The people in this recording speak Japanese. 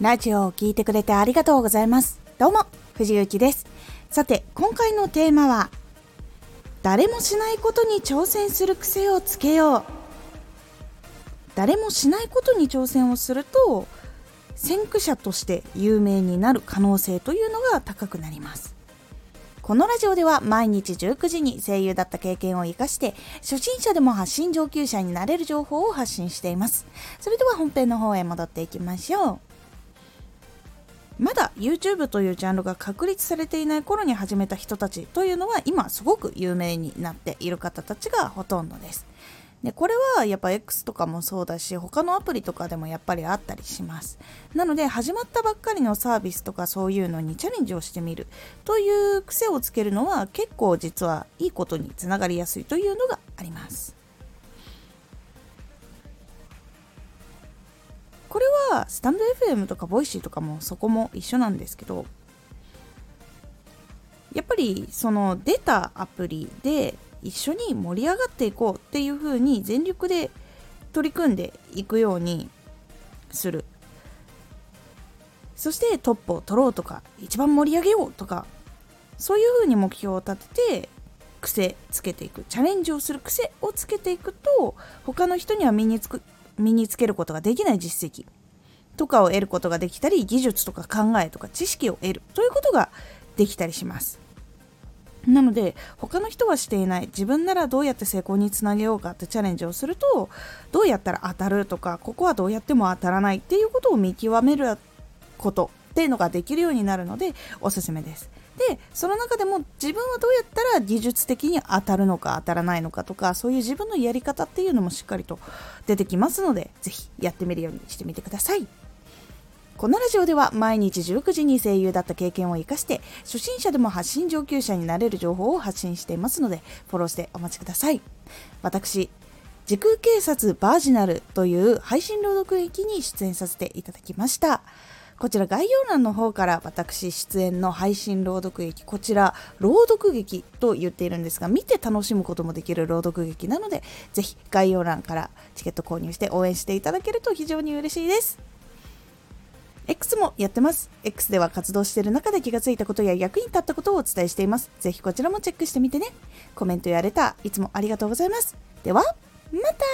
ラジオを聴いてくれてありがとうございます。どうも、藤幸です。さて、今回のテーマは、誰もしないことに挑戦する癖をつけよう。誰もしないことに挑戦をすると、先駆者として有名になる可能性というのが高くなります。このラジオでは毎日19時に声優だった経験を生かして初心者でも発信上級者になれる情報を発信しています。それでは本編の方へ戻っていきましょう。まだ YouTube というジャンルが確立されていない頃に始めた人たちというのは今すごく有名になっている方たちがほとんどです。でこれはやっぱ X とかもそうだし他のアプリとかでもやっぱりあったりしますなので始まったばっかりのサービスとかそういうのにチャレンジをしてみるという癖をつけるのは結構実はいいことにつながりやすいというのがありますはスタンド FM とか Voicy とかもそこも一緒なんですけどやっぱりその出たアプリで一緒に盛り上がっていこうっていう風に全力で取り組んでいくようにする。そしてトップを取ろうとか一番盛り上げようとかそういう風に目標を立てて癖つけていく。チャレンジをする癖をつけていくと他の人には身につく身につけることができない実績。とかを得ることができたり技術とか考えとか知識を得るということができたりしますなので他の人はしていない自分ならどうやって成功につなげようかってチャレンジをするとどうやったら当たるとかここはどうやっても当たらないっていうことを見極めることっていうのができるようになるのでおすすめです。でその中でも自分はどうやったら技術的に当たるのか当たらないのかとかそういう自分のやり方っていうのもしっかりと出てきますのでぜひやってみるようにしてみてください。このラジオでは毎日19時に声優だった経験を生かして初心者でも発信上級者になれる情報を発信していますのでフォローしてお待ちください。私時空警察バージナルという配信朗読劇に出演させていただきました。こちら概要欄の方から私出演の配信朗読劇こちら朗読劇と言っているんですが見て楽しむこともできる朗読劇なのでぜひ概要欄からチケット購入して応援していただけると非常に嬉しいです。X もやってます。X では活動している中で気がついたことや役に立ったことをお伝えしています。ぜひこちらもチェックしてみてね。コメントやレター、いつもありがとうございます。では、また